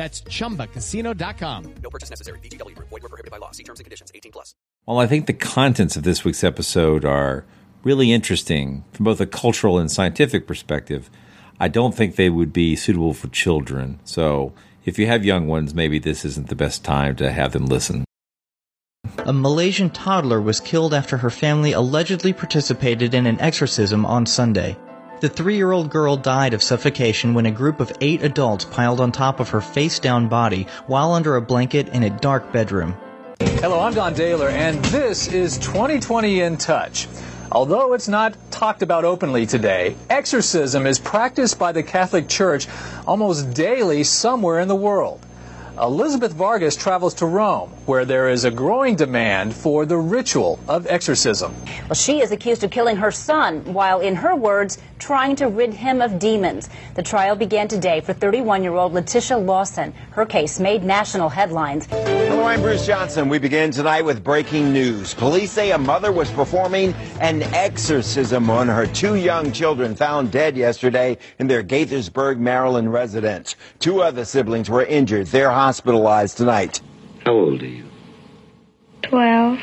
That's chumbacasino.com. No purchase necessary. VGW Group. Void were prohibited by law. See terms and conditions. 18 plus. Well, I think the contents of this week's episode are really interesting from both a cultural and scientific perspective. I don't think they would be suitable for children. So if you have young ones, maybe this isn't the best time to have them listen. A Malaysian toddler was killed after her family allegedly participated in an exorcism on Sunday. The three year old girl died of suffocation when a group of eight adults piled on top of her face down body while under a blanket in a dark bedroom. Hello, I'm Don Dahler, and this is 2020 in Touch. Although it's not talked about openly today, exorcism is practiced by the Catholic Church almost daily somewhere in the world. Elizabeth Vargas travels to Rome, where there is a growing demand for the ritual of exorcism. Well, she is accused of killing her son while, in her words, trying to rid him of demons. The trial began today for 31 year old Letitia Lawson. Her case made national headlines. Hello, I'm Bruce Johnson. We begin tonight with breaking news. Police say a mother was performing an exorcism on her two young children found dead yesterday in their Gaithersburg, Maryland residence. Two other siblings were injured. They're hospitalized tonight. How old are you? Twelve.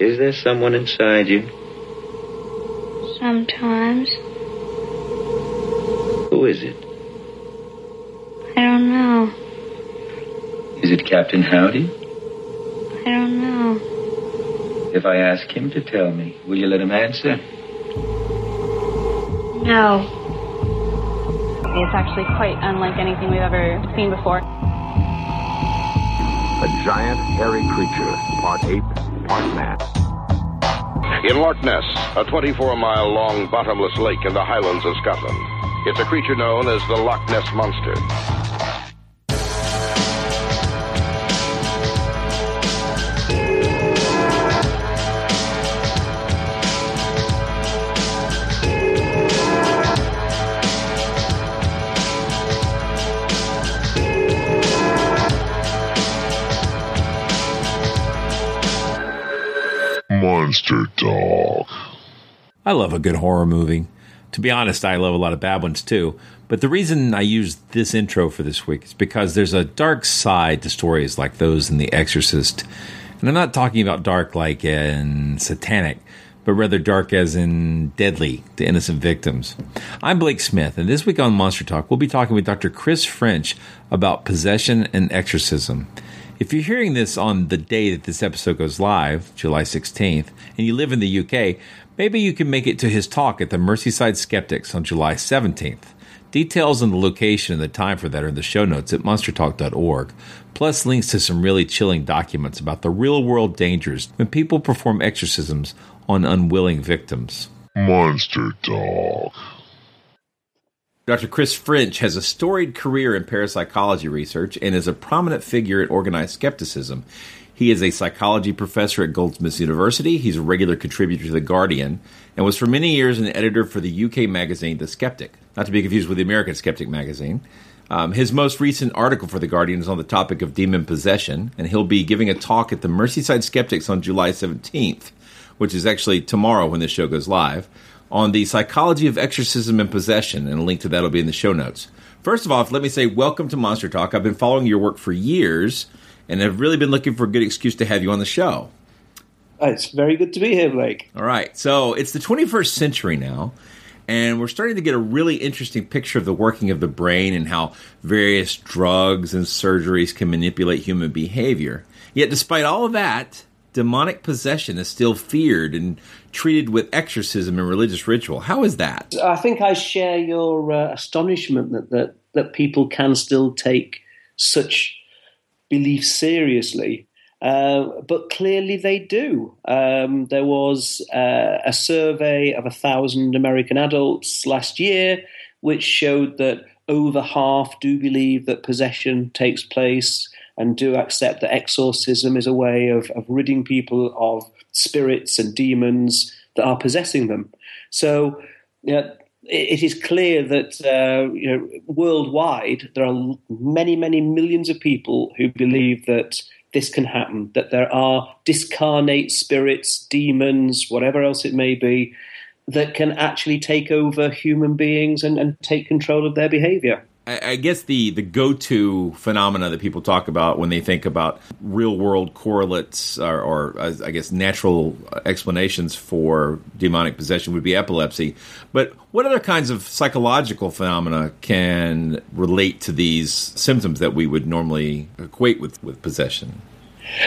Is there someone inside you? Sometimes. Who is it? I don't know. Is it Captain Howdy? I don't know. If I ask him to tell me, will you let him answer? No. It's actually quite unlike anything we've ever seen before. A giant hairy creature, part ape, part man. In Loch Ness, a 24 mile long bottomless lake in the highlands of Scotland, it's a creature known as the Loch Ness Monster. Monster Dog. I love a good horror movie. To be honest, I love a lot of bad ones too. But the reason I use this intro for this week is because there's a dark side to stories like those in The Exorcist. And I'm not talking about dark like in satanic, but rather dark as in deadly to innocent victims. I'm Blake Smith, and this week on Monster Talk, we'll be talking with Dr. Chris French about possession and exorcism. If you're hearing this on the day that this episode goes live, July 16th, and you live in the UK, maybe you can make it to his talk at the Merseyside Skeptics on July 17th. Details on the location and the time for that are in the show notes at monstertalk.org, plus links to some really chilling documents about the real world dangers when people perform exorcisms on unwilling victims. Monster Dog. Dr. Chris French has a storied career in parapsychology research and is a prominent figure in organized skepticism. He is a psychology professor at Goldsmiths University. He's a regular contributor to The Guardian and was for many years an editor for the UK magazine The Skeptic, not to be confused with the American Skeptic magazine. Um, his most recent article for The Guardian is on the topic of demon possession, and he'll be giving a talk at the Merseyside Skeptics on July 17th, which is actually tomorrow when this show goes live on the psychology of exorcism and possession, and a link to that will be in the show notes. First of all, let me say welcome to Monster Talk. I've been following your work for years and have really been looking for a good excuse to have you on the show. Uh, it's very good to be here, Blake. All right. So it's the 21st century now, And we're starting to get a really interesting picture of the working of the brain and how various drugs and surgeries can manipulate human behavior. Yet, despite all of that, demonic possession is still feared and treated with exorcism and religious ritual. How is that? I think I share your uh, astonishment that, that that people can still take such beliefs seriously. Uh, but clearly they do. Um, there was uh, a survey of a thousand American adults last year which showed that over half do believe that possession takes place and do accept that exorcism is a way of, of ridding people of spirits and demons that are possessing them. So, you know, it is clear that uh, you know, worldwide there are many, many millions of people who believe that this can happen, that there are discarnate spirits, demons, whatever else it may be, that can actually take over human beings and, and take control of their behavior. I guess the, the go to phenomena that people talk about when they think about real world correlates or, or, uh, I guess natural explanations for demonic possession would be epilepsy. But what other kinds of psychological phenomena can relate to these symptoms that we would normally equate with, with possession?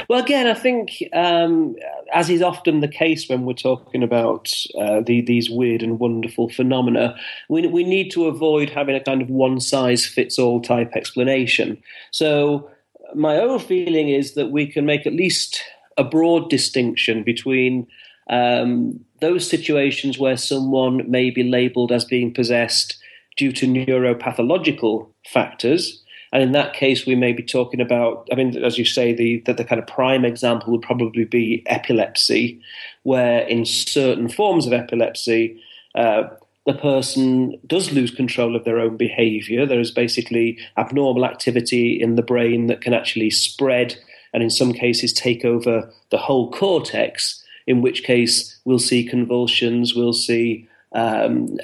Well, again, I think, um, as is often the case when we're talking about uh, the, these weird and wonderful phenomena, we, we need to avoid having a kind of one size fits all type explanation. So, my own feeling is that we can make at least a broad distinction between um, those situations where someone may be labeled as being possessed due to neuropathological factors and in that case, we may be talking about, I mean, as you say, the, the, the kind of prime example would probably be epilepsy, where in certain forms of epilepsy, uh, the person does lose control of their own behavior. There is basically abnormal activity in the brain that can actually spread and, in some cases, take over the whole cortex, in which case we'll see convulsions, we'll see um,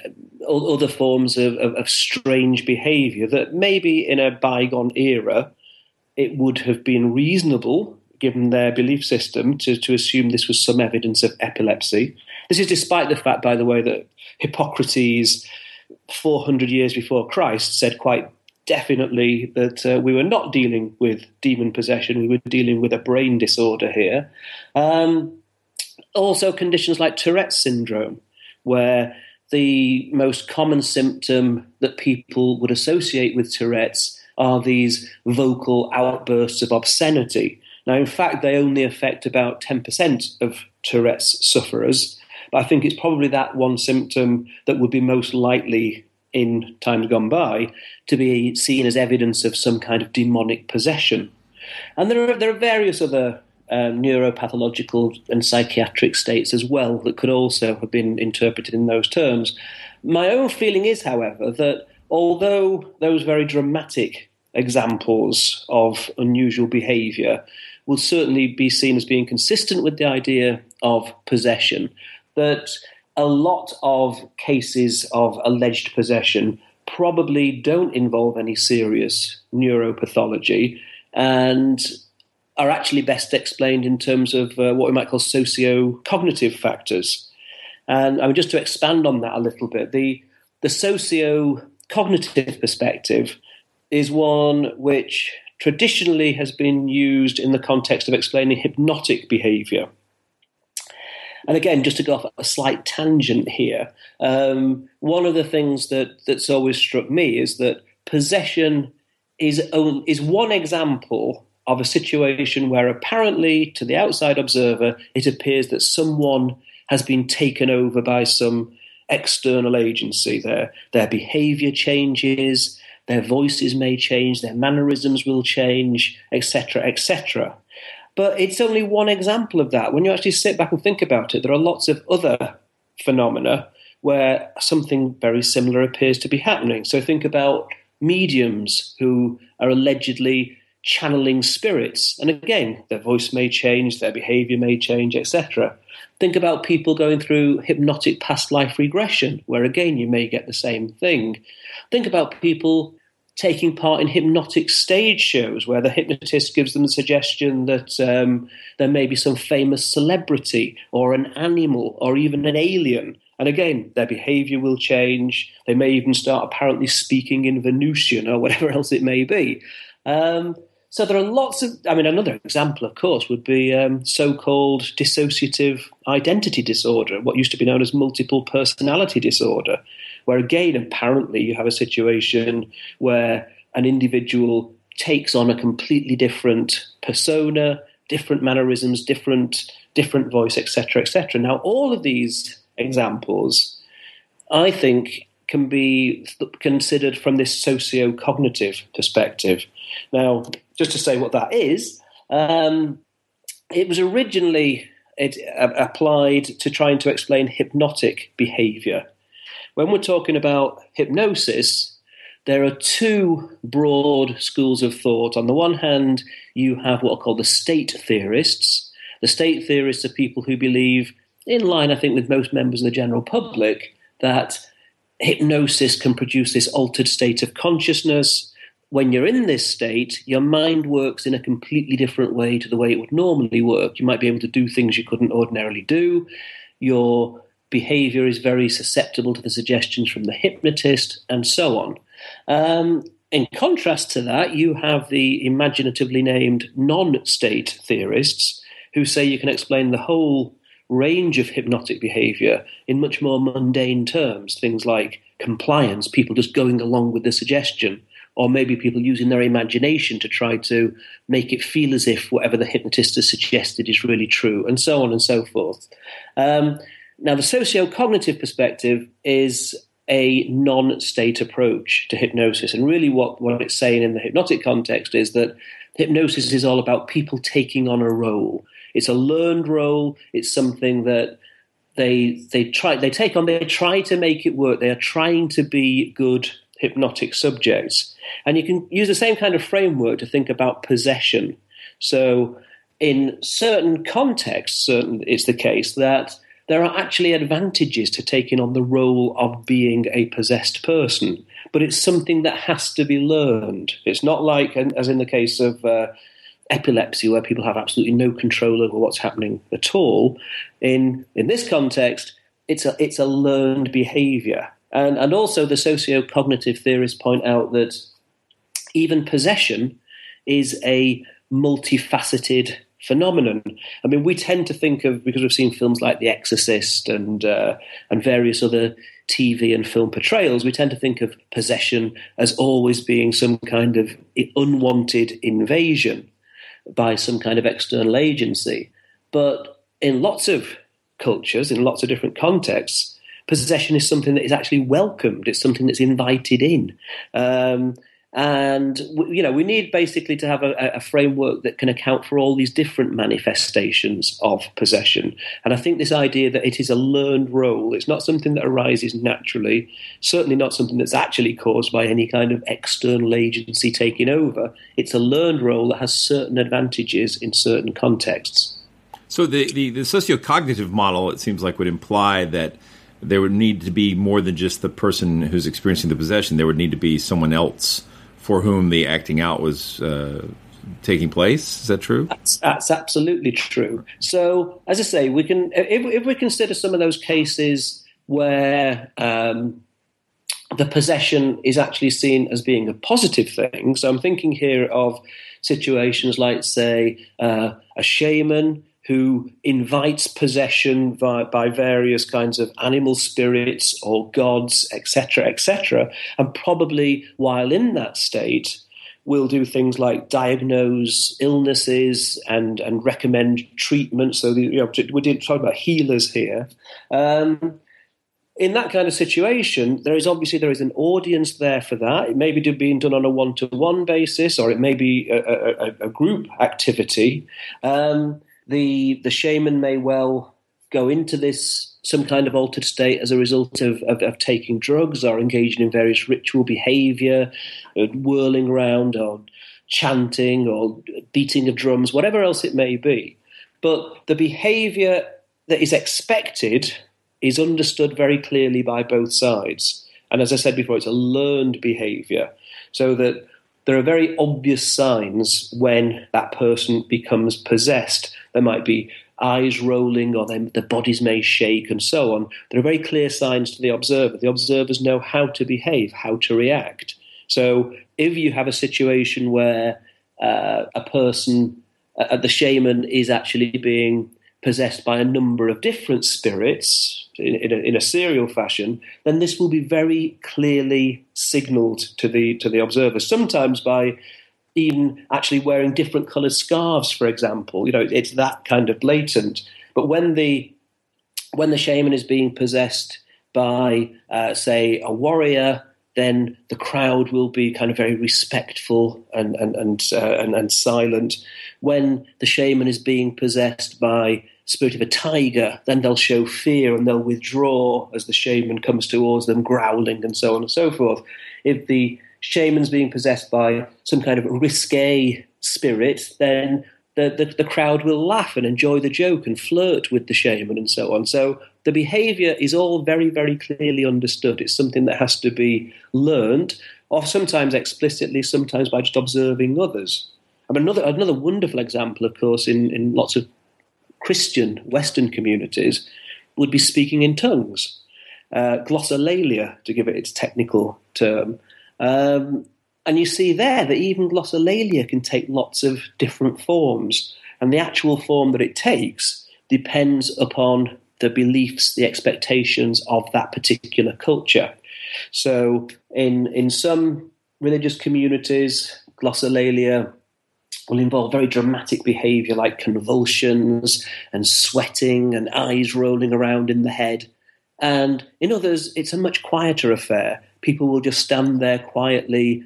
other forms of, of, of strange behavior that maybe in a bygone era it would have been reasonable given their belief system to, to assume this was some evidence of epilepsy. This is despite the fact, by the way, that Hippocrates, 400 years before Christ, said quite definitely that uh, we were not dealing with demon possession, we were dealing with a brain disorder here. Um, also, conditions like Tourette's syndrome, where the most common symptom that people would associate with Tourette's are these vocal outbursts of obscenity. Now, in fact, they only affect about 10% of Tourette's sufferers, but I think it's probably that one symptom that would be most likely in times gone by to be seen as evidence of some kind of demonic possession. And there are, there are various other um, neuropathological and psychiatric states as well that could also have been interpreted in those terms. My own feeling is, however, that although those very dramatic examples of unusual behavior will certainly be seen as being consistent with the idea of possession, that a lot of cases of alleged possession probably don't involve any serious neuropathology and are actually best explained in terms of uh, what we might call socio-cognitive factors. And I mean, just to expand on that a little bit, the the socio-cognitive perspective is one which traditionally has been used in the context of explaining hypnotic behavior. And again, just to go off a slight tangent here, um, one of the things that, that's always struck me is that possession is, is one example of a situation where apparently, to the outside observer, it appears that someone has been taken over by some external agency. Their, their behavior changes, their voices may change, their mannerisms will change, etc., etc. But it's only one example of that. When you actually sit back and think about it, there are lots of other phenomena where something very similar appears to be happening. So think about mediums who are allegedly channeling spirits. And again, their voice may change, their behavior may change, etc. Think about people going through hypnotic past life regression, where again you may get the same thing. Think about people taking part in hypnotic stage shows where the hypnotist gives them the suggestion that um, there may be some famous celebrity or an animal or even an alien And again, their behavior will change. They may even start apparently speaking in Venusian or whatever else it may be. Um, so there are lots of. I mean, another example, of course, would be um, so-called dissociative identity disorder, what used to be known as multiple personality disorder, where again, apparently, you have a situation where an individual takes on a completely different persona, different mannerisms, different different voice, etc., etc. Now, all of these examples, I think, can be considered from this socio-cognitive perspective. Now, just to say what that is, um, it was originally it, uh, applied to trying to explain hypnotic behavior. When we're talking about hypnosis, there are two broad schools of thought. On the one hand, you have what are called the state theorists. The state theorists are people who believe, in line, I think, with most members of the general public, that hypnosis can produce this altered state of consciousness when you're in this state, your mind works in a completely different way to the way it would normally work. You might be able to do things you couldn't ordinarily do. Your behavior is very susceptible to the suggestions from the hypnotist, and so on. Um, in contrast to that, you have the imaginatively named non state theorists who say you can explain the whole range of hypnotic behavior in much more mundane terms, things like compliance, people just going along with the suggestion, or maybe people using their imagination to try to make it feel as if whatever the hypnotist has suggested is really true, and so on and so forth. Um, now, the socio-cognitive perspective is a non-state approach to hypnosis, and really, what what it's saying in the hypnotic context is that hypnosis is all about people taking on a role. It's a learned role. It's something that they they try they take on. They try to make it work. They are trying to be good hypnotic subjects. And you can use the same kind of framework to think about possession. So, in certain contexts, certain, it's the case that there are actually advantages to taking on the role of being a possessed person, but it's something that has to be learned. It's not like, as in the case of uh, epilepsy, where people have absolutely no control over what's happening at all. In in this context, it's a it's a learned behaviour, and, and also, the socio-cognitive theorists point out that even possession is a multifaceted phenomenon. I mean, we tend to think of because we've seen films like The Exorcist and uh, and various other TV and film portrayals, we tend to think of possession as always being some kind of unwanted invasion by some kind of external agency. But in lots of cultures, in lots of different contexts, possession is something that is actually welcomed. It's something that's invited in. Um, and you know we need basically to have a, a, framework that can account for all these different manifestations of possession. And i think this idea that it is a learned role it's not something that arises naturally certainly not something that's actually caused by any kind of external agency taking over. It's a learned role that has certain advantages in certain contexts. So the the, the socio-cognitive model it seems like would imply that there would need to be more than just the person who's experiencing the possession. There would need to be someone else for whom the acting out was uh, taking place. Is that true? That's, that's, absolutely true. So, as I say, we can if, if we consider some of those cases where um, the possession is actually seen as being a positive thing. So, I'm thinking here of situations like, say, uh, a shaman who invites possession by, by, various kinds of animal spirits or gods, etc., etc., and probably while in that state will do things like diagnose illnesses and, and recommend treatment. So the, you know, we're talking about healers here. Um, in that kind of situation, there is obviously there is an audience there for that. It may be being done on a one-to-one basis, or it may be a, a, a group activity. Um, the the shaman may well go into this some kind of altered state as a result of, of, of taking drugs or engaging in various ritual behavior, uh, whirling around or chanting or beating of drums, whatever else it may be. But the behavior that is expected is understood very clearly by both sides. And as I said before, it's a learned behavior. So that there are very obvious signs when that person becomes possessed. There might be eyes rolling or their, their bodies may shake and so on. There are very clear signs to the observer. The observers know how to behave, how to react. So if you have a situation where uh, a person, uh, the shaman, is actually being possessed by a number of different spirits in, in, a, in, a, serial fashion, then this will be very clearly signalled to the to the observer. Sometimes by even actually wearing different coloured scarves, for example. You know, it's that kind of blatant. But when the when the shaman is being possessed by, uh, say, a warrior, then the crowd will be kind of very respectful and and and, uh, and, and silent. When the shaman is being possessed by spirit of a tiger, then they'll show fear and they'll withdraw as the shaman comes towards them, growling and so on and so forth. If the shaman's being possessed by some kind of risque spirit, then the, the, the, crowd will laugh and enjoy the joke and flirt with the shaman and so on. So the behavior is all very, very clearly understood. It's something that has to be learned, or sometimes explicitly, sometimes by just observing others. I mean, another, another wonderful example, of course, in, in lots of Christian Western communities would be speaking in tongues. Uh, glossolalia, to give it its technical term, um, and you see there that even glossolalia can take lots of different forms. And the actual form that it takes depends upon the beliefs, the expectations of that particular culture. So, in, in some religious communities, glossolalia will involve very dramatic behavior like convulsions and sweating and eyes rolling around in the head. And in others, it's a much quieter affair people will just stand there quietly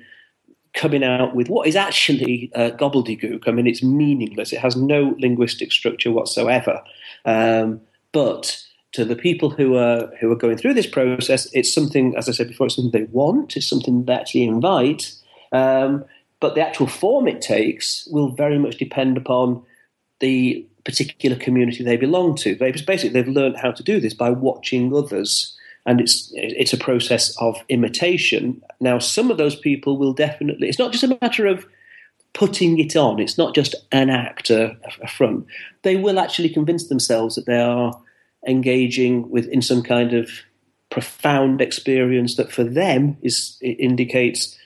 coming out with what is actually uh, gobbledygook. I mean, it's meaningless. It has no linguistic structure whatsoever. Um, but to the people who are who are going through this process, it's something, as I said before, it's something they want. It's something they actually invite. Um, but the actual form it takes will very much depend upon the particular community they belong to. Basically, they've learned how to do this by watching others and it's it's a process of imitation. Now, some of those people will definitely. It's not just a matter of putting it on. It's not just an act, a, a front. They will actually convince themselves that they are engaging with in some kind of profound experience that for them is indicates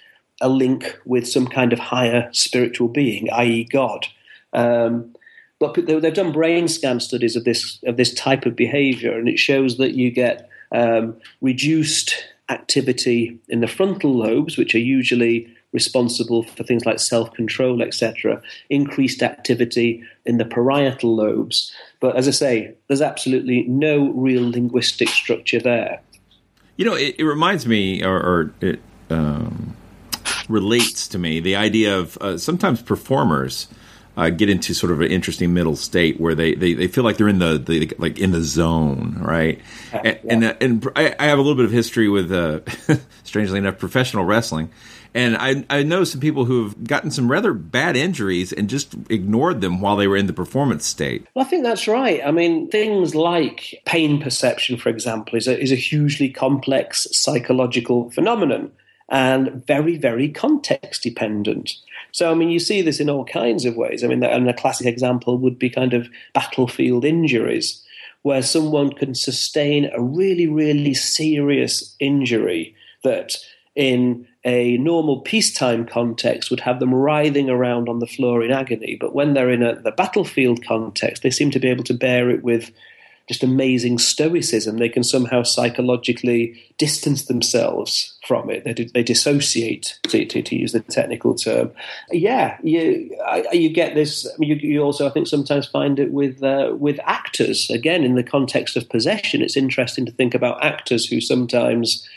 a link with some kind of higher spiritual being, i.e., God. Um, but they've done brain scan studies of this of this type of behaviour, and it shows that you get um, reduced activity in the frontal lobes, which are usually responsible for things like self control, etc., increased activity in the parietal lobes. But as I say, there's absolutely no real linguistic structure there. You know, it, it reminds me, or, or it um, relates to me, the idea of uh, sometimes performers uh, get into sort of an interesting middle state where they, they, they feel like they're in the, the like in the zone, right? And yeah. and, uh, and I, I, have a little bit of history with, uh, strangely enough, professional wrestling, and I I know some people who have gotten some rather bad injuries and just ignored them while they were in the performance state. Well, I think that's right. I mean, things like pain perception, for example, is a, is a hugely complex psychological phenomenon and very very context dependent. So, I mean, you see this in all kinds of ways. I mean, and a classic example would be kind of battlefield injuries, where someone can sustain a really, really serious injury that in a normal peacetime context would have them writhing around on the floor in agony. But when they're in a, the battlefield context, they seem to be able to bear it with just amazing stoicism. They can somehow psychologically distance themselves from it. They, they dissociate, to, to, to, use the technical term. Yeah, you you get this. You, you also, I think, sometimes find it with uh, with actors. Again, in the context of possession, it's interesting to think about actors who sometimes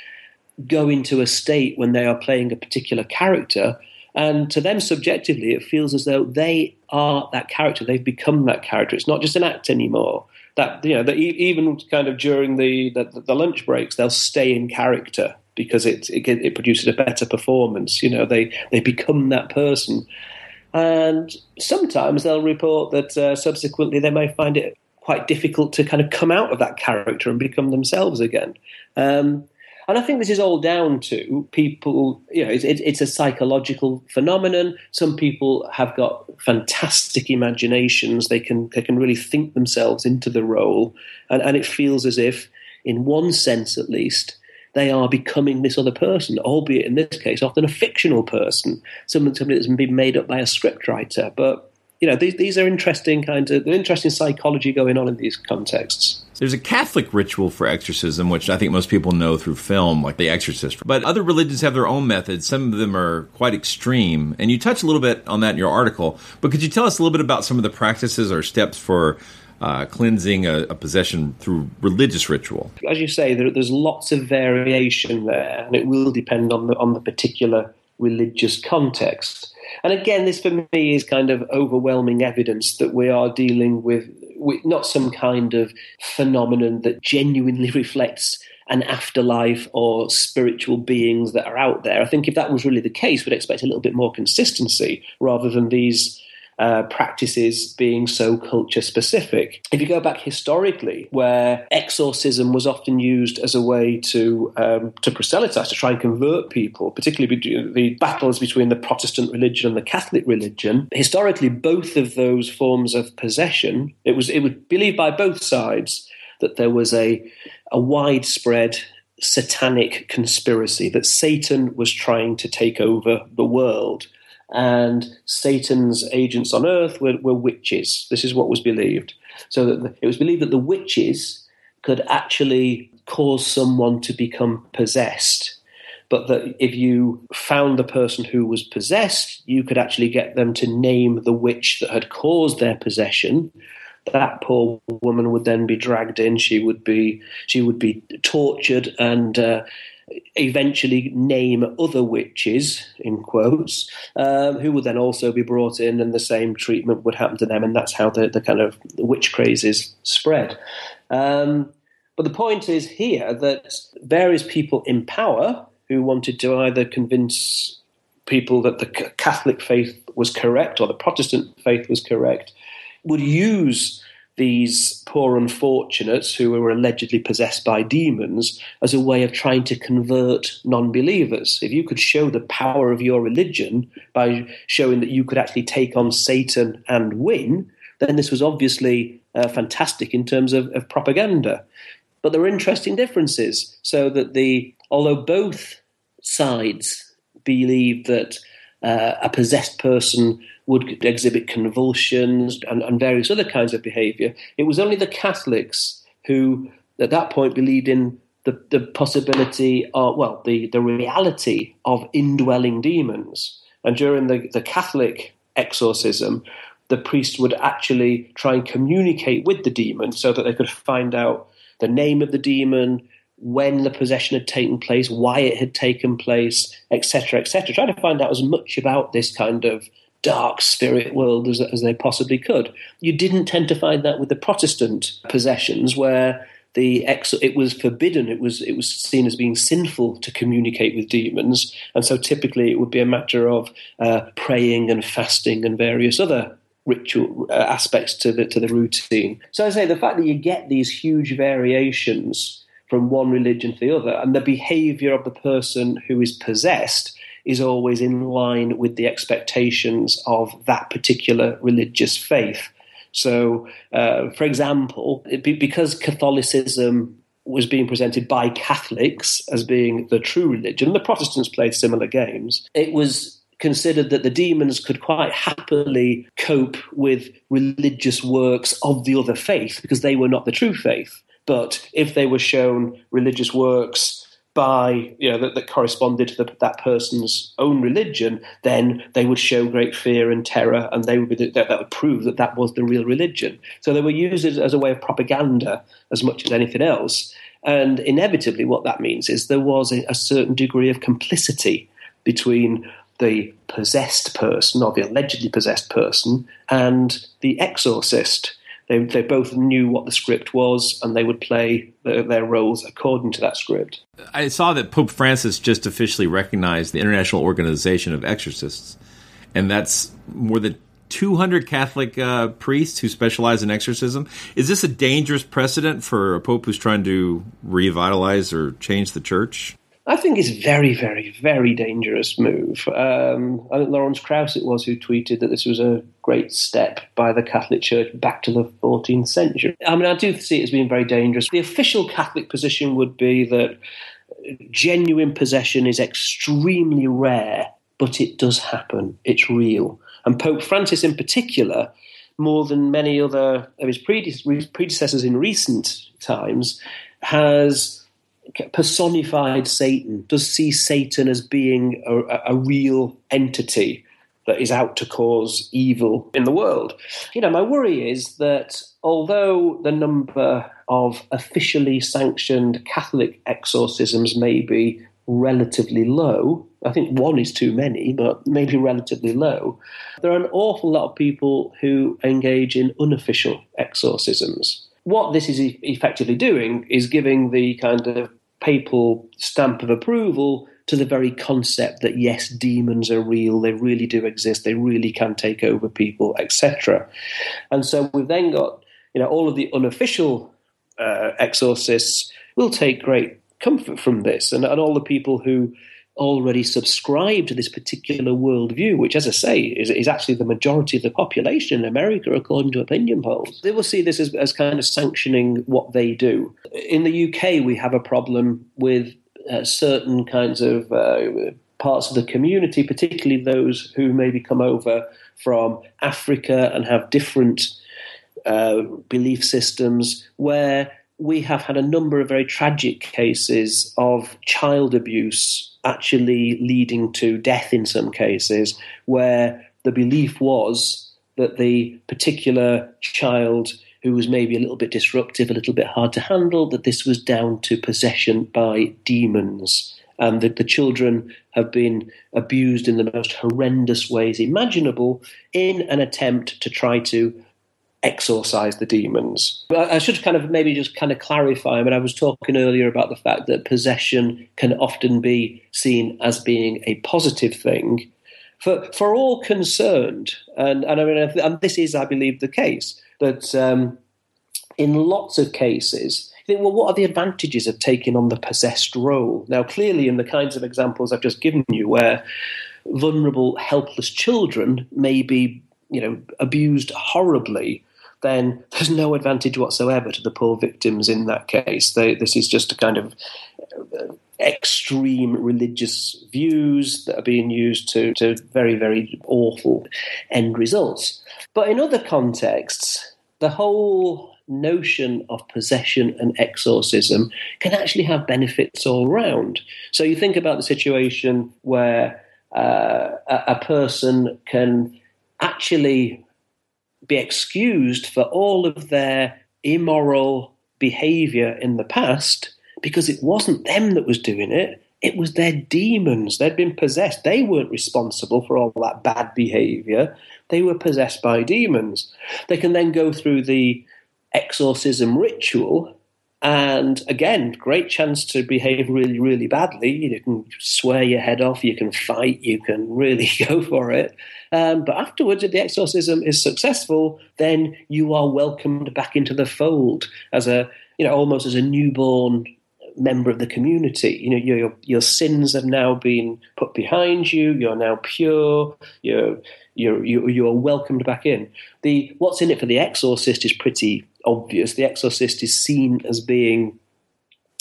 go into a state when they are playing a particular character. And to them, subjectively, it feels as though they are that character. They've become that character. It's not just an act anymore that you know that even kind of during the, the, the lunch breaks they'll stay in character because it, it, it produces a better performance. You know, they they become that person, and sometimes they'll report that uh, subsequently they may find it quite difficult to kind of come out of that character and become themselves again. Um, And I think this is all down to people, you know, it's, it's a psychological phenomenon. Some people have got fantastic imaginations. They can, they can really think themselves into the role. And, and it feels as if, in one sense at least, they are becoming this other person, albeit in this case, often a fictional person, someone, somebody that's been made up by a scriptwriter. But you know, these, these are interesting kinds of interesting psychology going on in these contexts. There's a Catholic ritual for exorcism, which I think most people know through film, like The Exorcist. But other religions have their own methods. Some of them are quite extreme. And you touch a little bit on that in your article. But could you tell us a little bit about some of the practices or steps for uh, cleansing a, a, possession through religious ritual? As you say, there, there's lots of variation there, and it will depend on the on the particular religious context. And again, this for me is kind of overwhelming evidence that we are dealing with, with not some kind of phenomenon that genuinely reflects an afterlife or spiritual beings that are out there. I think if that was really the case, we'd expect a little bit more consistency rather than these uh, practices being so culture specific. If you go back historically, where exorcism was often used as a way to um, to proselytize, to try and convert people, particularly the battles between the Protestant religion and the Catholic religion, historically both of those forms of possession, it was it was believed by both sides that there was a a widespread satanic conspiracy that Satan was trying to take over the world and Satan's agents on earth were, were witches. This is what was believed. So that it was believed that the witches could actually cause someone to become possessed. But that if you found the person who was possessed, you could actually get them to name the witch that had caused their possession. That poor woman would then be dragged in. She would be she would be tortured and uh, eventually name other witches, in quotes, um, who would then also be brought in, and the same treatment would happen to them, and that's how the, the kind of witch crazes spread. Um, but the point is here that various people in power who wanted to either convince people that the Catholic faith was correct or the Protestant faith was correct would use these poor unfortunates who were allegedly possessed by demons as a way of trying to convert non believers. If you could show the power of your religion by showing that you could actually take on Satan and win, then this was obviously uh, fantastic in terms of, of propaganda. But there are interesting differences, so that the although both sides believe that uh, a possessed person would exhibit convulsions and, and various other kinds of behavior. It was only the Catholics who, at that point, believed in the, the possibility of, well, the, the reality of indwelling demons. And during the, the Catholic exorcism, the priest would actually try and communicate with the demon so that they could find out the name of the demon, when the possession had taken place, why it had taken place, etc., etc. Try to find out as much about this kind of dark spirit world as, as they possibly could. You didn't tend to find that with the Protestant possessions, where the ex- it was forbidden. It was it was seen as being sinful to communicate with demons, and so typically it would be a matter of uh, praying and fasting and various other ritual uh, aspects to the to the routine. So I say the fact that you get these huge variations from one religion to the other, and the behaviour of the person who is possessed is always in line with the expectations of that particular religious faith. So, uh, for example, because Catholicism was being presented by Catholics as being the true religion, the Protestants played similar games. It was considered that the demons could quite happily cope with religious works of the other faith because they were not the true faith. But if they were shown religious works by you know that, that corresponded to the, that person's own religion, then they would show great fear and terror, and they would be the, that, that would prove that that was the real religion. So they were used as, a way of propaganda as much as anything else. And inevitably, what that means is there was a, a certain degree of complicity between the possessed person or the allegedly possessed person and the exorcist they, they both knew what the script was and they would play the, their roles according to that script. I saw that Pope Francis just officially recognized the International Organization of Exorcists, and that's more than 200 Catholic uh, priests who specialize in exorcism. Is this a dangerous precedent for a pope who's trying to revitalize or change the church? I think it's very, very, very dangerous move. Um, I think Lawrence Krauss it was who tweeted that this was a great step by the Catholic Church back to the 14th century. I mean, I do see it as being very dangerous. The official Catholic position would be that genuine possession is extremely rare, but it does happen. It's real. And Pope Francis, in particular, more than many other of his predecessors in recent times, has personified Satan, does see Satan as being a, a, real entity that is out to cause evil in the world. You know, my worry is that although the number of officially sanctioned Catholic exorcisms may be relatively low, I think one is too many, but maybe relatively low, there are an awful lot of people who engage in unofficial exorcisms. What this is effectively doing is giving the kind of papal stamp of approval to the very concept that yes, demons are real, they really do exist, they really can take over people, etc. And so we've then got you know all of the unofficial uh, exorcists will take great comfort from this, and, and all the people who already subscribe to this particular worldview, which, as I say, is, is actually the majority of the population in America, according to opinion polls. They will see this as, as kind of sanctioning what they do. In the UK, we have a problem with uh, certain kinds of uh, parts of the community, particularly those who maybe come over from Africa and have different uh, belief systems, where we have had a number of very tragic cases of child abuse actually leading to death in some cases, where the belief was that the particular child who was maybe a little bit disruptive, a little bit hard to handle, that this was down to possession by demons. And that the children have been abused in the most horrendous ways imaginable in an attempt to try to exorcise the demons. I should kind of maybe just kind of clarify. I mean, I was talking earlier about the fact that possession can often be seen as being a positive thing. For, for all concerned, and, and I mean, and this is, I believe, the case, that um, in lots of cases, you think, well, what are the advantages of taking on the possessed role? Now, clearly, in the kinds of examples I've just given you, where vulnerable, helpless children may be, you know, abused horribly, then there's no advantage whatsoever to the poor victims in that case. They, this is just a kind of uh, extreme religious views that are being used to, to very, very awful end results. But in other contexts, the whole notion of possession and exorcism can actually have benefits all round. So you think about the situation where uh, a, a person can actually be excused for all of their immoral behavior in the past because it wasn't them that was doing it. It was their demons. They'd been possessed. They weren't responsible for all that bad behavior. They were possessed by demons. They can then go through the exorcism ritual and again, great chance to behave really, really badly. You can swear your head off, you can fight, you can really go for it. Um, but afterwards, if the exorcism is successful, then you are welcomed back into the fold as a, you know, almost as a newborn member of the community. You know, your your sins have now been put behind you. You're now pure. You're you're you're welcomed back in. The what's in it for the exorcist is pretty obvious. The exorcist is seen as being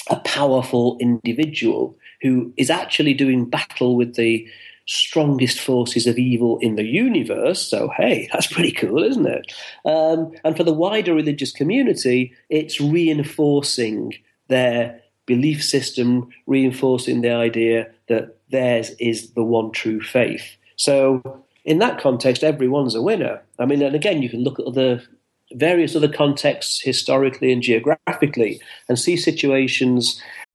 a powerful individual who is actually doing battle with the strongest forces of evil in the universe. So, hey, that's pretty cool, isn't it? Um, and for the wider religious community, it's reinforcing their belief system, reinforcing the idea that theirs is the one true faith. So, in that context, everyone's a winner. I mean, and again, you can look at other various other contexts historically and geographically and see situations.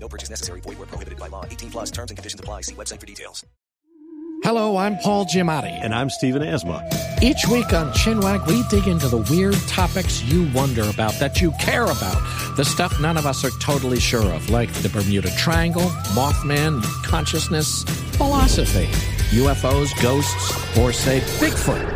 No purchase necessary. Void where prohibited by law. 18 plus terms and conditions apply. See website for details. Hello, I'm Paul Giamatti. And I'm Stephen Asma. Each week on Chinwag, we dig into the weird topics you wonder about, that you care about, the stuff none of us are totally sure of, like the Bermuda Triangle, Mothman, consciousness, philosophy, UFOs, ghosts, or say Bigfoot.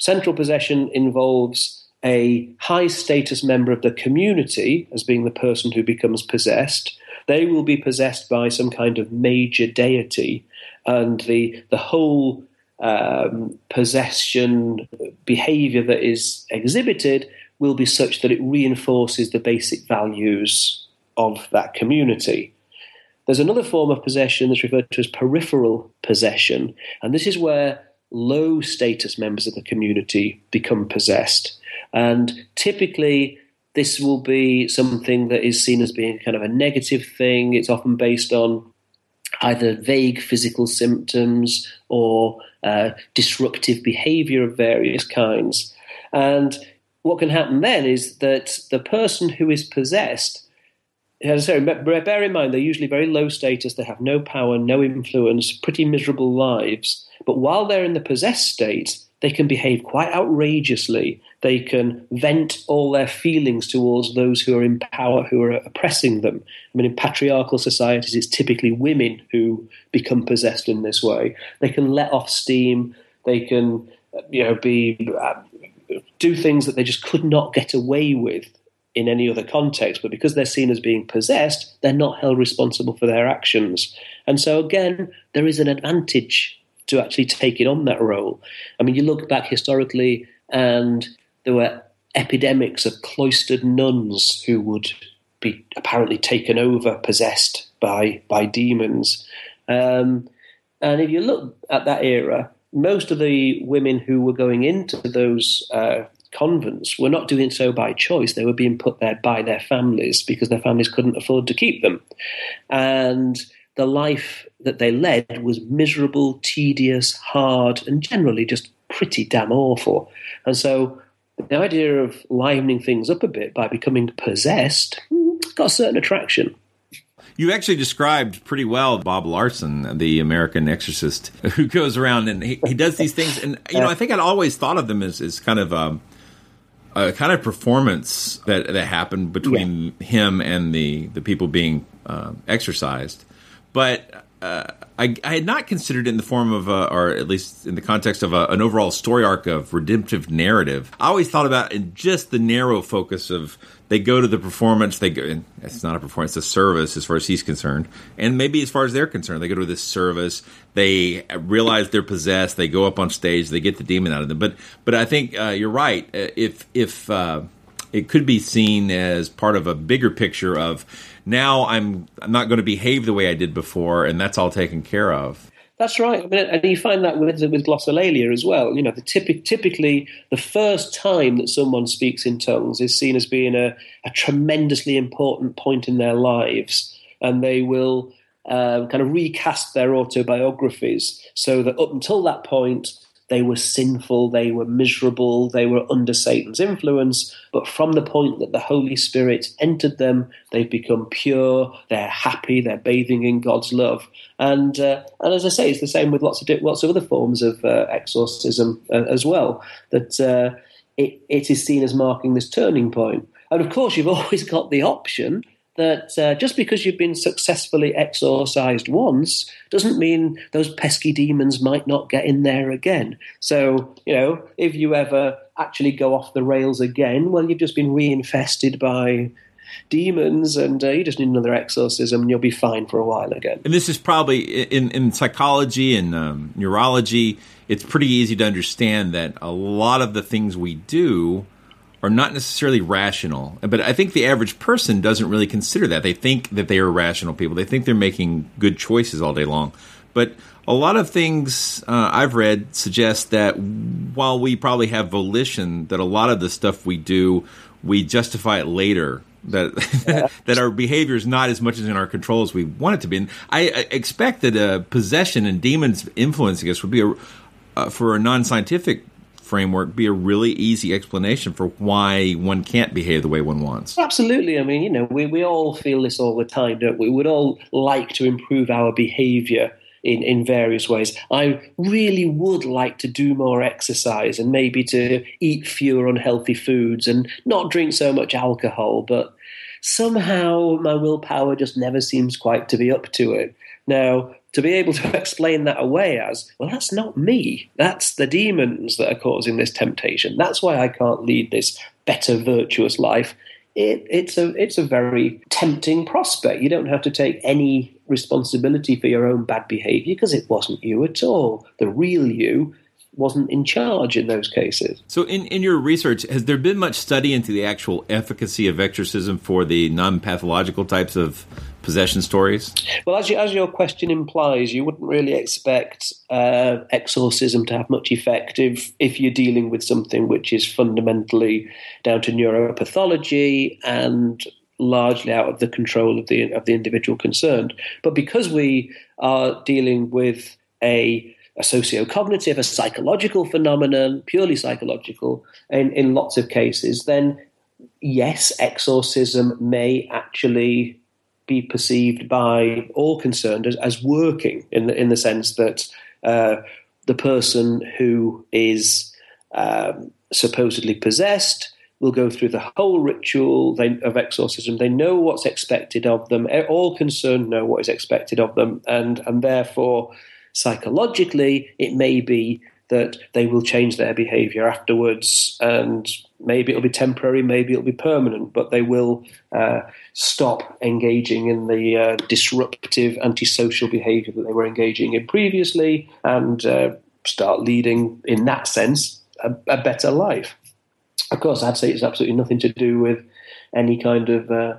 Central possession involves a high status member of the community as being the person who becomes possessed. They will be possessed by some kind of major deity, and the the whole um, possession behavior that is exhibited will be such that it reinforces the basic values of that community. There's another form of possession that's referred to as peripheral possession, and this is where low status members of the community become possessed. And typically, this will be something that is seen as being kind of a negative thing. It's often based on either vague physical symptoms or uh, disruptive behavior of various kinds. And what can happen then is that the person who is possessed as I say, bear in mind they're usually very low status, they have no power, no influence, pretty miserable lives. But while they're in the possessed state, they can behave quite outrageously. They can vent all their feelings towards those who are in power, who are oppressing them. I mean, in patriarchal societies, it's typically women who become possessed in this way. They can let off steam. They can, you know, be uh, do things that they just could not get away with in any other context, but because they're seen as being possessed, they're not held responsible for their actions. And so, again, there is an advantage to actually taking on that role. I mean, you look back historically, and there were epidemics of cloistered nuns who would be apparently taken over, possessed by by demons. Um, and if you look at that era, most of the women who were going into those uh, convents were not doing so by choice. They were being put there by their families because their families couldn't afford to keep them. And the life that they led was miserable, tedious, hard, and generally just pretty damn awful. And so the idea of livening things up a bit by becoming possessed got a certain attraction. You actually described pretty well Bob Larson, the American exorcist, who goes around and he, he does these things. And, you know, I think I'd always thought of them as, as kind of um, a kind of performance that that happened between yeah. him and the the people being uh, exorcised, but uh, I, I, had not considered it in the form of, a, or at least in the context of a, an overall story arc of redemptive narrative. I always thought about in just the narrow focus of they go to the performance, they go, it's not a performance, it's a service as far as he's concerned, and maybe as far as they're concerned, they go to this service, they realize they're possessed, they go up on stage, they get the demon out of them. But, but I think uh, you're right. If if uh, it could be seen as part of a bigger picture of now I'm I'm not going to behave the way I did before, and that's all taken care of. That's right. I mean, and you find that with with glossolalia as well. You know, the typic, typically the first time that someone speaks in tongues is seen as being a, a tremendously important point in their lives, and they will uh, kind of recast their autobiographies so that up until that point they were sinful, they were miserable, they were under Satan's influence. But from the point that the Holy Spirit entered them, they've become pure, they're happy, they're bathing in God's love. And uh, and as I say, it's the same with lots of lots of other forms of uh, exorcism uh, as well. That uh, it, it is seen as marking this turning point. And of course, you've always got the option that uh, just because you've been successfully exorcised once doesn't mean those pesky demons might not get in there again. So, you know, if you ever actually go off the rails again, well, you've just been reinfested by demons, and uh, you just need another exorcism, and you'll be fine for a while again. And this is probably in, in psychology and um, neurology, it's pretty easy to understand that a lot of the things we do are not necessarily rational. But I think the average person doesn't really consider that. They think that they are rational people. They think they're making good choices all day long. But a lot of things uh, I've read suggest that while we probably have volition, that a lot of the stuff we do, we justify it later. That that our behavior is not as much as in our control as we want it to be. And I, I expect that uh, possession and demons influencing us would be a, uh, for a non-scientific framework be a really easy explanation for why one can't behave the way one wants. Absolutely. I mean, you know, we, we all feel this all the time, don't we? We'd all like to improve our behavior in, in various ways. I really would like to do more exercise and maybe to eat fewer unhealthy foods and not drink so much alcohol, but somehow my willpower just never seems quite to be up to it. Now, to be able to explain that away as, well, that's not me. That's the demons that are causing this temptation. That's why I can't lead this better, virtuous life. It, it's a it's a very tempting prospect. You don't have to take any responsibility for your own bad behavior because it wasn't you at all. The real you wasn't in charge in those cases. So, in, in your research, has there been much study into the actual efficacy of exorcism for the non pathological types of possession stories? Well, as, you, as your question implies, you wouldn't really expect uh, exorcism to have much effect if, if you're dealing with something which is fundamentally down to neuropathology and largely out of the control of the of the individual concerned. But because we are dealing with a a socio-cognitive, a psychological phenomenon, purely psychological, in, in lots of cases, then yes, exorcism may actually be perceived by all concerned as, as working in the, in the sense that uh, the person who is um, supposedly possessed will go through the whole ritual of exorcism. They know what's expected of them. All concerned know what is expected of them, and and therefore, psychologically, it may be that they will change their behavior afterwards, and maybe it'll be temporary, maybe it'll be permanent, but they will uh, stop engaging in the uh, disruptive antisocial behavior that they were engaging in previously and uh, start leading, in that sense, a, a, better life. Of course, I'd say it's absolutely nothing to do with any kind of uh,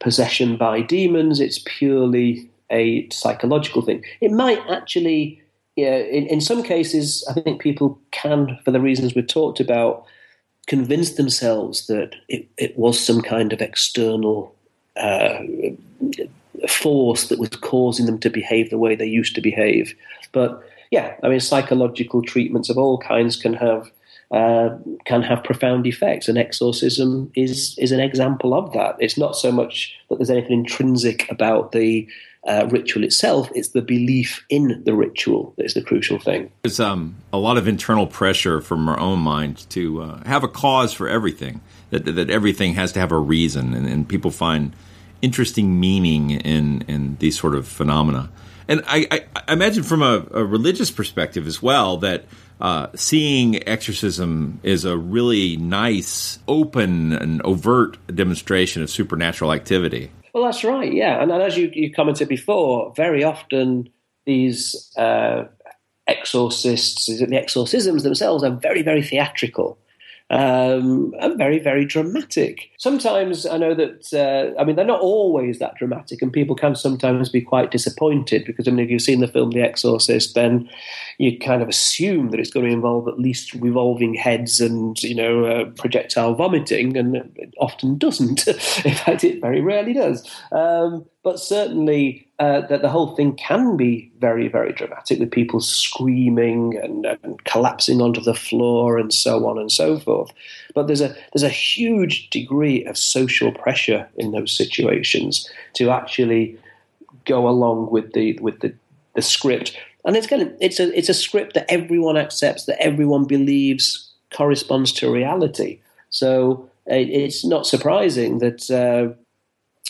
possession by demons, it's purely a psychological thing. It might actually yeah, in, in some cases, I think people can, for the reasons we've talked about, convince themselves that it, it was some kind of external uh, force that was causing them to behave the way they used to behave. But yeah, I mean, psychological treatments of all kinds can have uh, can have profound effects, and exorcism is is an example of that. It's not so much that there's anything intrinsic about the uh, ritual itself. It's the belief in the ritual that is the crucial thing. There's um, a lot of internal pressure from our own mind to uh, have a cause for everything, that, that everything has to have a reason, and, and people find interesting meaning in, in these sort of phenomena. And I, I, I imagine from a, a, religious perspective as well that uh, seeing exorcism is a really nice, open, and overt demonstration of supernatural activity. Well, that's right. Yeah, and, and as you, you commented before, very often these uh, exorcists, the exorcisms themselves, are very, very theatrical um, and very, very dramatic. Sometimes I know that, uh, I mean, they're not always that dramatic, and people can sometimes be quite disappointed because, I mean, if you've seen the film The Exorcist, then you kind of assume that it's going to involve at least revolving heads and, you know, uh, projectile vomiting, and it often doesn't. In fact, it very rarely does. Um, but certainly uh, that the whole thing can be very, very dramatic with people screaming and, and, collapsing onto the floor and so on and so forth. But there's a there's a huge degree of social pressure in those situations to actually go along with the with the, the script. And it's kind of it's a it's a script that everyone accepts, that everyone believes corresponds to reality. So it, it's not surprising that. Uh,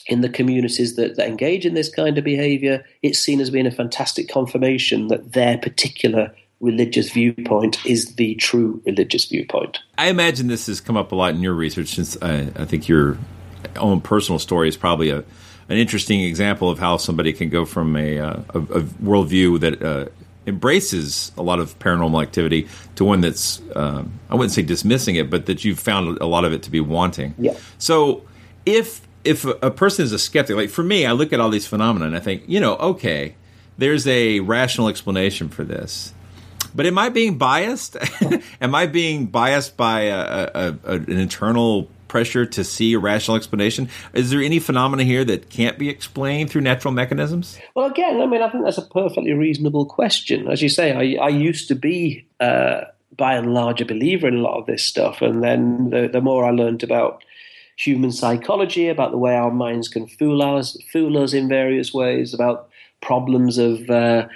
in the communities that, that engage in this kind of behavior, it's seen as being a fantastic confirmation that their particular religious viewpoint is the true religious viewpoint. I imagine this has come up a lot in your research since I, I think you're own personal story is probably a an interesting example of how somebody can go from a, uh, a, a worldview that uh, embraces a lot of paranormal activity to one that's um, I wouldn't say dismissing it, but that you've found a lot of it to be wanting. Yeah. So if if a, person is a skeptic, like for me, I look at all these phenomena and I think, you know, okay, there's a rational explanation for this. But am I being biased? am I being biased by a, a, a, an internal pressure to see a rational explanation? Is there any phenomena here that can't be explained through natural mechanisms? Well, again, I mean, I think that's a perfectly reasonable question. As you say, I, I used to be, uh, by and large, a believer in a lot of this stuff. And then the, the more I learned about human psychology, about the way our minds can fool us, fool us in various ways, about problems of uh,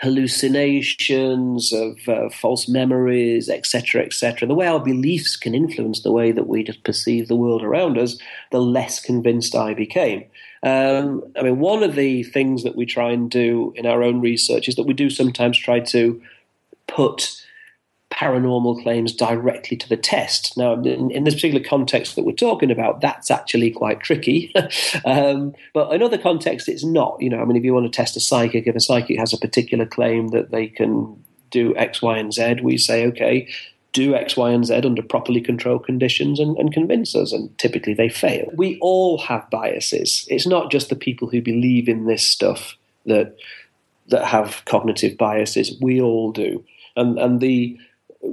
hallucinations, of uh, false memories, etc., etc. The way our beliefs can influence the way that we just perceive the world around us, the less convinced I became. Um, I mean, one of the things that we try and do in our own research is that we do sometimes try to put paranormal claims directly to the test. Now, in, in, this particular context that we're talking about, that's actually quite tricky. um, but in other contexts, it's not. You know, I mean, if you want to test a psychic, if a psychic has a particular claim that they can do X, Y, and Z, we say, okay, do X, Y, and Z under properly controlled conditions and, and convince us. And typically they fail. We all have biases. It's not just the people who believe in this stuff that that have cognitive biases. We all do. And and the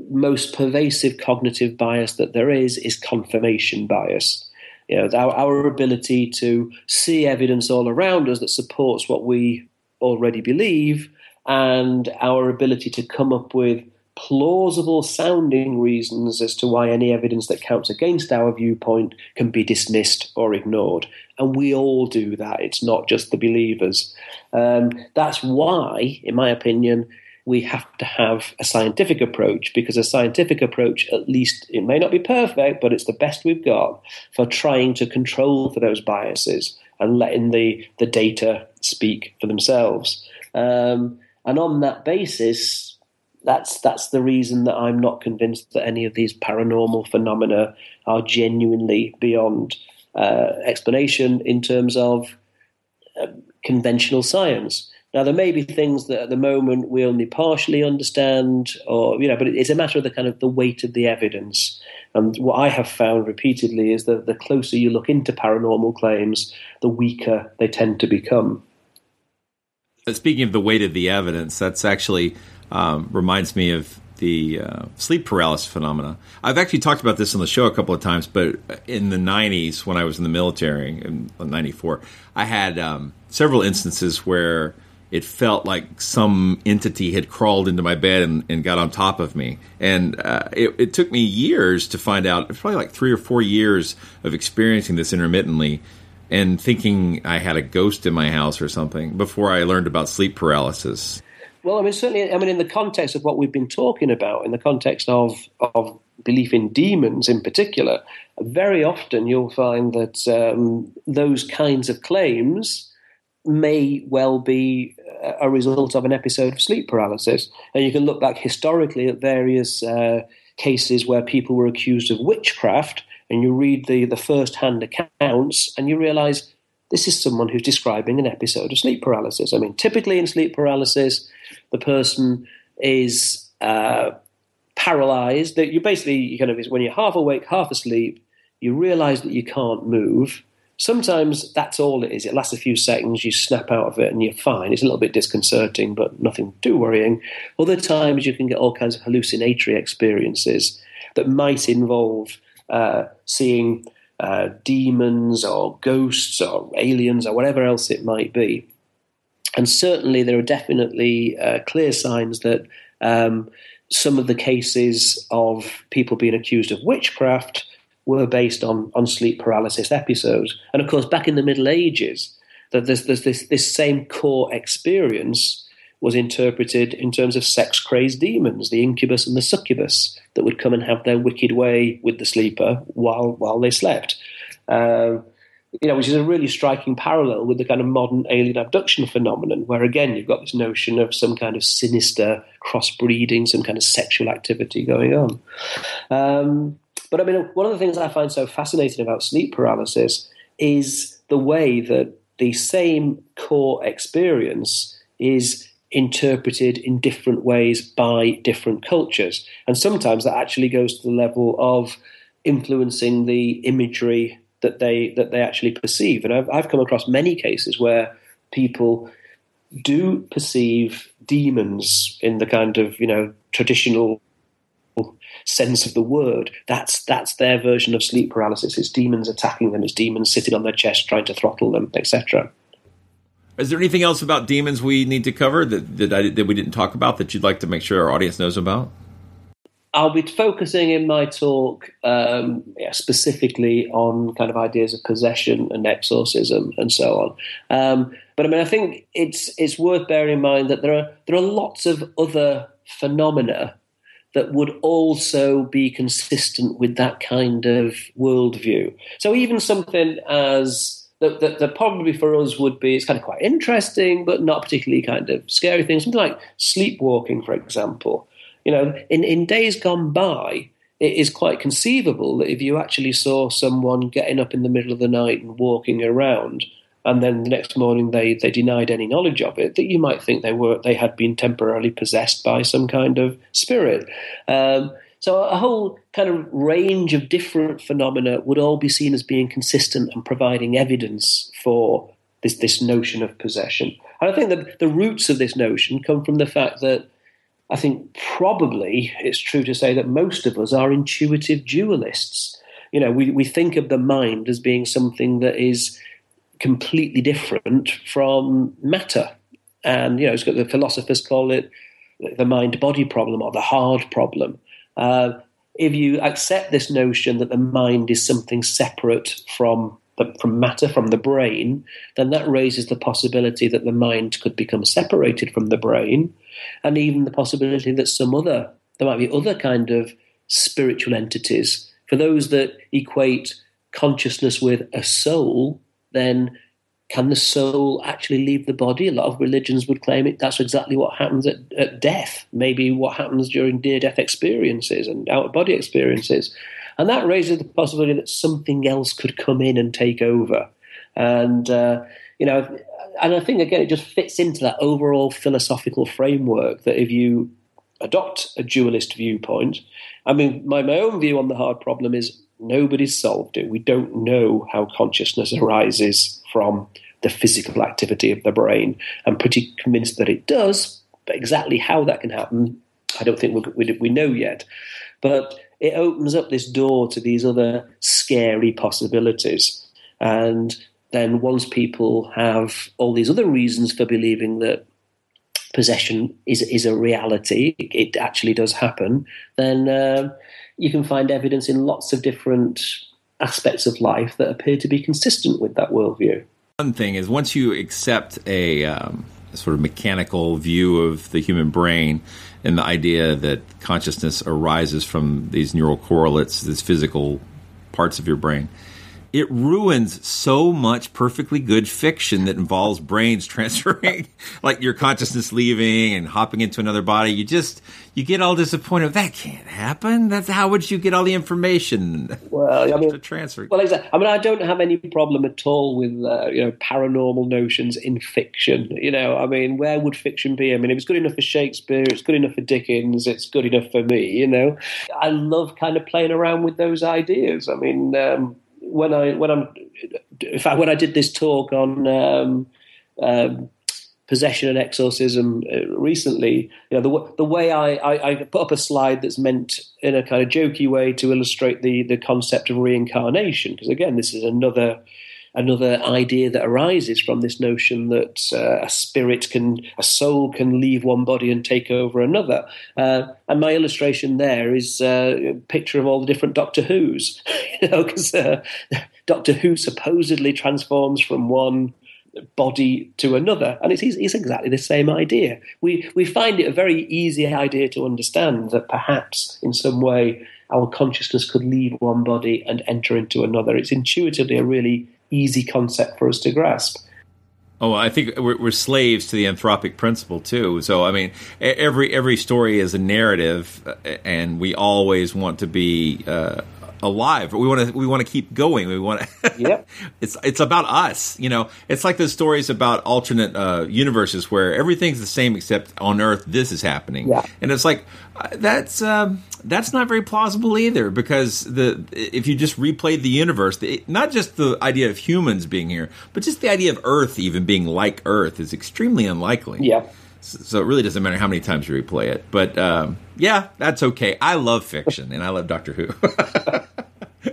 most pervasive cognitive bias that there is is confirmation bias. You know, our, our ability to see evidence all around us that supports what we already believe, and our ability to come up with plausible sounding reasons as to why any evidence that counts against our viewpoint can be dismissed or ignored. And we all do that. It's not just the believers. Um, that's why, in my opinion, we have to have a scientific approach because a scientific approach, at least it may not be perfect, but it's the best we've got for trying to control for those biases and letting the, the data speak for themselves. Um, and on that basis, that's that's the reason that I'm not convinced that any of these paranormal phenomena are genuinely beyond uh, explanation in terms of uh, conventional science. Now, there may be things that at the moment we only partially understand, or you know, but it's a matter of the kind of the weight of the evidence. And what I have found repeatedly is that the closer you look into paranormal claims, the weaker they tend to become. Speaking of the weight of the evidence, that's actually um, reminds me of the uh, sleep paralysis phenomena. I've actually talked about this on the show a couple of times, but in the 90s, when I was in the military in 94, I had um, several instances where it felt like some entity had crawled into my bed and, and got on top of me. And uh, it, it, took me years to find out. Probably like three or four years of experiencing this intermittently and thinking I had a ghost in my house or something before I learned about sleep paralysis. Well, I mean, certainly, I mean, in the context of what we've been talking about, in the context of of belief in demons in particular, very often you'll find that um, those kinds of claims may well be a result of an episode of sleep paralysis. And you can look back historically at various uh, cases where people were accused of witchcraft, and you read the, the first hand accounts, and you realize this is someone who's describing an episode of sleep paralysis. I mean, typically in sleep paralysis, the person is uh, paralyzed. That you basically you kind of when you're half awake, half asleep, you realize that you can't move Sometimes that's all it is. It lasts a few seconds, you snap out of it, and you're fine. It's a little bit disconcerting, but nothing too worrying. Other times you can get all kinds of hallucinatory experiences that might involve uh, seeing uh, demons or ghosts or aliens or whatever else it might be. And certainly, there are definitely uh, clear signs that um, some of the cases of people being accused of witchcraft were based on, on sleep paralysis episodes. And of course, back in the Middle Ages, that there's, there's this, this same core experience was interpreted in terms of sex crazed demons, the incubus and the succubus, that would come and have their wicked way with the sleeper while while they slept. Uh, you know, which is a really striking parallel with the kind of modern alien abduction phenomenon, where again you've got this notion of some kind of sinister crossbreeding, some kind of sexual activity going on. Um, but I mean, one of the things I find so fascinating about sleep paralysis is the way that the same core experience is interpreted in different ways by different cultures. And sometimes that actually goes to the level of influencing the imagery that they that they actually perceive. And I've, I've come across many cases where people do perceive demons in the kind of you know traditional sense of the word. That's that's their version of sleep paralysis. It's demons attacking them. It's demons sitting on their chest trying to throttle them, etc. Is there anything else about demons we need to cover that that, I, that we didn't talk about that you'd like to make sure our audience knows about? I'll be focusing in my talk um, yeah, specifically on kind of ideas of possession and exorcism and so on. Um, but I mean, I think it's it's worth bearing in mind that there are there are lots of other phenomena that would also be consistent with that kind of worldview. So even something as that, that, that, probably for us would be it's kind of quite interesting, but not particularly kind of scary things. Something like sleepwalking, for example. You know, in, in days gone by, it is quite conceivable that if you actually saw someone getting up in the middle of the night and walking around, and then the next morning they, they denied any knowledge of it, that you might think they were they had been temporarily possessed by some kind of spirit. Um, so a whole kind of range of different phenomena would all be seen as being consistent and providing evidence for this, this notion of possession. And I think that the roots of this notion come from the fact that I think probably it's true to say that most of us are intuitive dualists. You know, we, we think of the mind as being something that is completely different from matter. And, you know, the philosophers call it the mind body problem or the hard problem. Uh, if you accept this notion that the mind is something separate from the, from matter, from the brain, then that raises the possibility that the mind could become separated from the brain, and even the possibility that some other there might be other kind of spiritual entities. For those that equate consciousness with a soul, then can the soul actually leave the body? A lot of religions would claim it. That's exactly what happens at, at death, maybe what happens during near death experiences and out of body experiences. And that raises the possibility that something else could come in and take over. And, uh, you know, and I think, again, it just fits into that overall philosophical framework that if you adopt a dualist viewpoint, I mean, my, my own view on the hard problem is nobody's solved it. We don't know how consciousness arises from the physical activity of the brain. I'm pretty convinced that it does, but exactly how that can happen, I don't think we, we know yet. But it opens up this door to these other scary possibilities. And then once people have all these other reasons for believing that possession is is a reality, it actually does happen, then uh, you can find evidence in lots of different aspects of life that appear to be consistent with that worldview. One thing is once you accept a, um, sort of mechanical view of the human brain and the idea that consciousness arises from these neural correlates, these physical parts of your brain, it ruins so much perfectly good fiction that involves brains transferring, like your consciousness leaving and hopping into another body. You just you get all disappointed. That can't happen. That's how would you get all the information? Well, I mean, to transfer. Well, exactly. I mean, I don't have any problem at all with uh, you know paranormal notions in fiction. You know, I mean, where would fiction be? I mean, if it's good enough for Shakespeare, it's good enough for Dickens, it's good enough for me. You know, I love kind of playing around with those ideas. I mean. Um, when I when I'm in fact when I did this talk on um, um, possession and exorcism uh, recently, you know the the way I, I, I, put up a slide that's meant in a kind of jokey way to illustrate the the concept of reincarnation because again this is another another idea that arises from this notion that uh, a spirit can, a soul can leave one body and take over another. Uh, and my illustration there is uh, a picture of all the different Doctor Who's, you know, because uh, Doctor Who supposedly transforms from one body to another, and it's, it's exactly the same idea. We we find it a very easy idea to understand that perhaps in some way our consciousness could leave one body and enter into another. It's intuitively a really easy concept for us to grasp. Oh, I think we're, we're, slaves to the anthropic principle too. So, I mean, every every story is a narrative, and we always want to be uh, alive. We want to we want to keep going. We want to. yep. It's it's about us. You know, it's like those stories about alternate uh, universes where everything's the same except on Earth this is happening. Yeah. And it's like uh, that's um, that's not very plausible either because the if you just replayed the universe, the, not just the idea of humans being here, but just the idea of Earth even being like Earth is extremely unlikely. Yeah. So it really doesn't matter how many times you replay it. But um, yeah, that's okay. I love fiction and I love Doctor Who.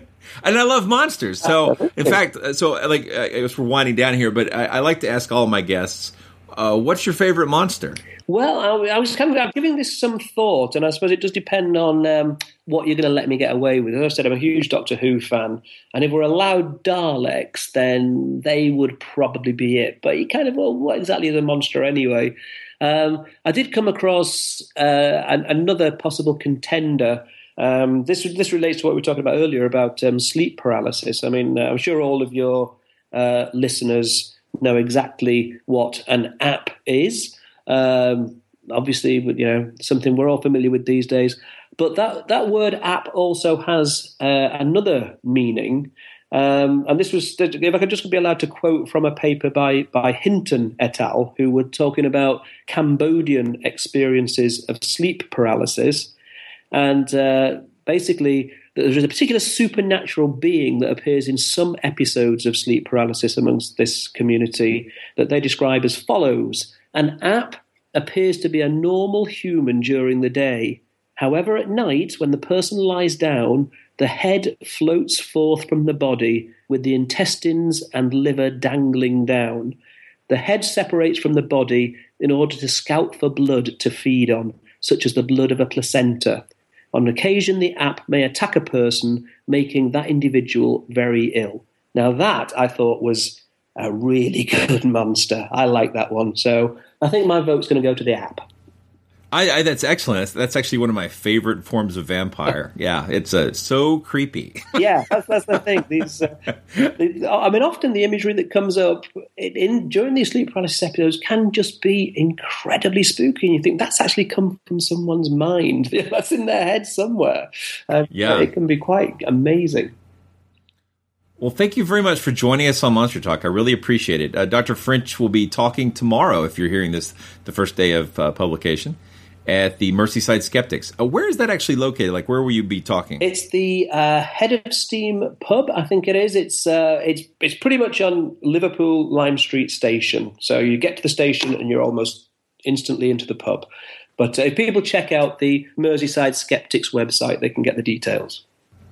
and I love monsters. So, in fact, uh, so like I guess we're winding down here, but I, I like to ask all of my guests, uh, what's your favorite monster? Well, I, I was kind of I'm giving this some thought, and I suppose it does depend on um, what you're going to let me get away with. As I said, I'm a huge Doctor Who fan, and if we're allowed Daleks, then they would probably be it. But you kind of, well, what exactly is a monster anyway? Um, I did come across uh, an, another possible contender. Um, this this relates to what we were talking about earlier about um, sleep paralysis. I mean, uh, I'm sure all of your uh, listeners know exactly what an app is. Um, obviously, you know something we're all familiar with these days. But that that word app also has uh, another meaning. Um, and this was, if I could just be allowed to quote from a paper by, by Hinton et al., who were talking about Cambodian experiences of sleep paralysis. And uh, basically, there's a particular supernatural being that appears in some episodes of sleep paralysis amongst this community that they describe as follows An app appears to be a normal human during the day. However, at night, when the person lies down, the head floats forth from the body with the intestines and liver dangling down. The head separates from the body in order to scout for blood to feed on, such as the blood of a placenta. On occasion, the app may attack a person, making that individual very ill. Now, that I thought was a really good monster. I like that one. So I think my vote's going to go to the app. I, I, that's excellent. That's, that's, actually one of my favorite forms of vampire. Yeah, it's uh, so creepy. yeah, that's, that's the thing. These, uh, I mean, often the imagery that comes up in, in, during these sleep paralysis episodes can just be incredibly spooky. And you think that's actually come from someone's mind. that's in their head somewhere. Uh, yeah, it can be quite amazing. Well, thank you very much for joining us on Monster Talk. I really appreciate it. Uh, Dr. French will be talking tomorrow, if you're hearing this the first day of uh, publication at the Merseyside Skeptics. Uh, where is that actually located? Like, where will you be talking? It's the uh, Head of Steam pub, I think it is. It's uh, it's it's pretty much on Liverpool Lime Street Station. So you get to the station and you're almost instantly into the pub. But uh, if people check out the Merseyside Skeptics website, they can get the details.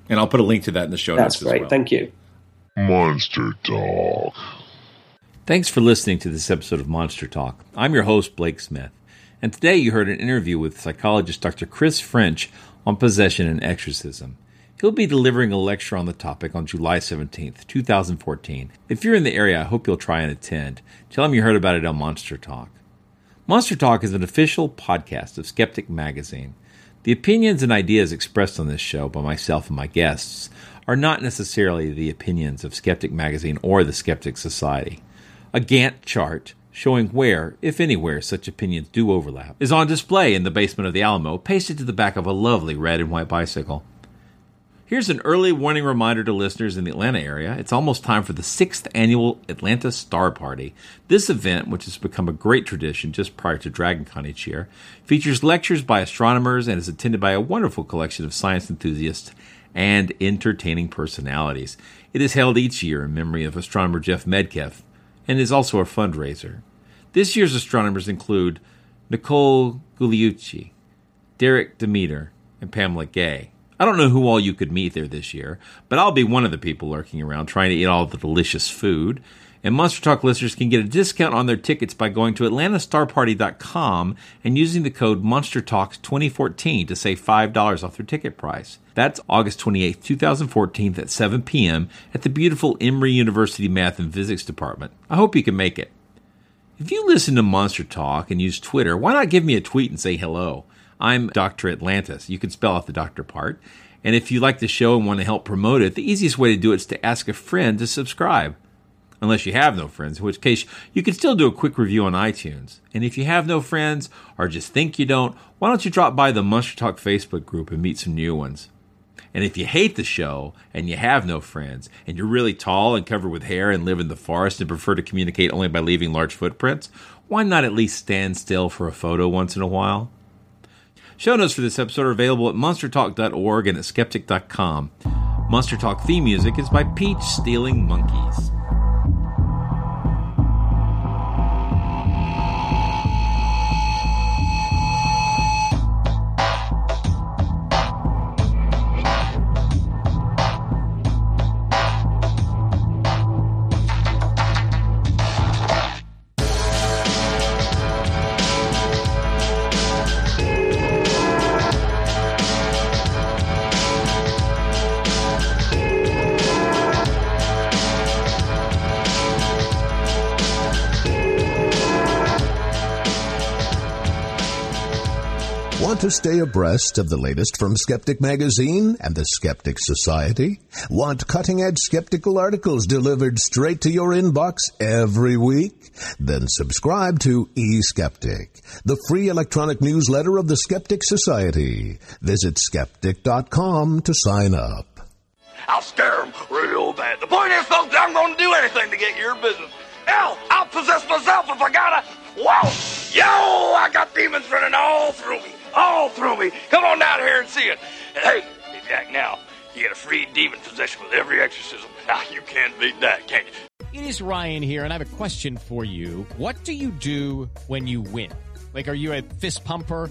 And I'll put a link to that in the show That's notes. That's great. Well. Thank you. Monster Talk. Thanks for listening to this episode of Monster Talk. I'm your host, Blake Smith. And today you heard an interview with psychologist Dr. Chris French on possession and exorcism. He'll be delivering a lecture on the topic on July 17th, 2014. If you're in the area, I hope you'll try and attend. Tell him you heard about it on Monster Talk. Monster Talk is an official podcast of Skeptic Magazine. The opinions and ideas expressed on this show by myself and my guests are not necessarily the opinions of Skeptic Magazine or the Skeptic Society. A Gantt chart showing where, if anywhere, such opinions do overlap, is on display in the basement of the Alamo, pasted to the back of a lovely red and white bicycle. Here's an early warning reminder to listeners in the Atlanta area. It's almost time for the sixth annual Atlanta Star Party. This event, which has become a great tradition just prior to DragonCon each year, features lectures by astronomers and is attended by a wonderful collection of science enthusiasts and entertaining personalities. It is held each year in memory of astronomer Jeff Medkeff and is also a fundraiser. This year's astronomers include Nicole Gugliucci, Derek Demeter, and Pamela Gay. I don't know who all you could meet there this year, but I'll be one of the people lurking around trying to eat all the delicious food. And Monster Talk listeners can get a discount on their tickets by going to atlantastarparty.com and using the code MonsterTalks2014 to save $5 off their ticket price. That's August 28th, 2014 at 7 p.m. at the beautiful Emory University Math and Physics Department. I hope you can make it. If you listen to Monster Talk and use Twitter, why not give me a tweet and say hello? I'm Dr. Atlantis. You can spell out the doctor part. And if you like the show and want to help promote it, the easiest way to do it is to ask a friend to subscribe. Unless you have no friends, in which case you can still do a quick review on iTunes. And if you have no friends or just think you don't, why don't you drop by the Monster Talk Facebook group and meet some new ones? And if you hate the show and you have no friends and you're really tall and covered with hair and live in the forest and prefer to communicate only by leaving large footprints, why not at least stand still for a photo once in a while? Show notes for this episode are available at monstertalk.org and at skeptic.com. Monster Talk theme music is by Peach Stealing Monkeys. To stay abreast of the latest from Skeptic Magazine and the Skeptic Society? Want cutting edge skeptical articles delivered straight to your inbox every week? Then subscribe to eSkeptic, the free electronic newsletter of the Skeptic Society. Visit skeptic.com to sign up. I'll scare them real bad. The point is, folks, I'm going to do anything to get your business. Hell, I'll possess myself if I gotta. Whoa! Yo, I got demons running all through me. All through me. Come on down here and see it. Hey, hey, Jack, now, you get a free demon possession with every exorcism. Now, ah, you can't beat that, can you? It is Ryan here, and I have a question for you. What do you do when you win? Like, are you a fist pumper?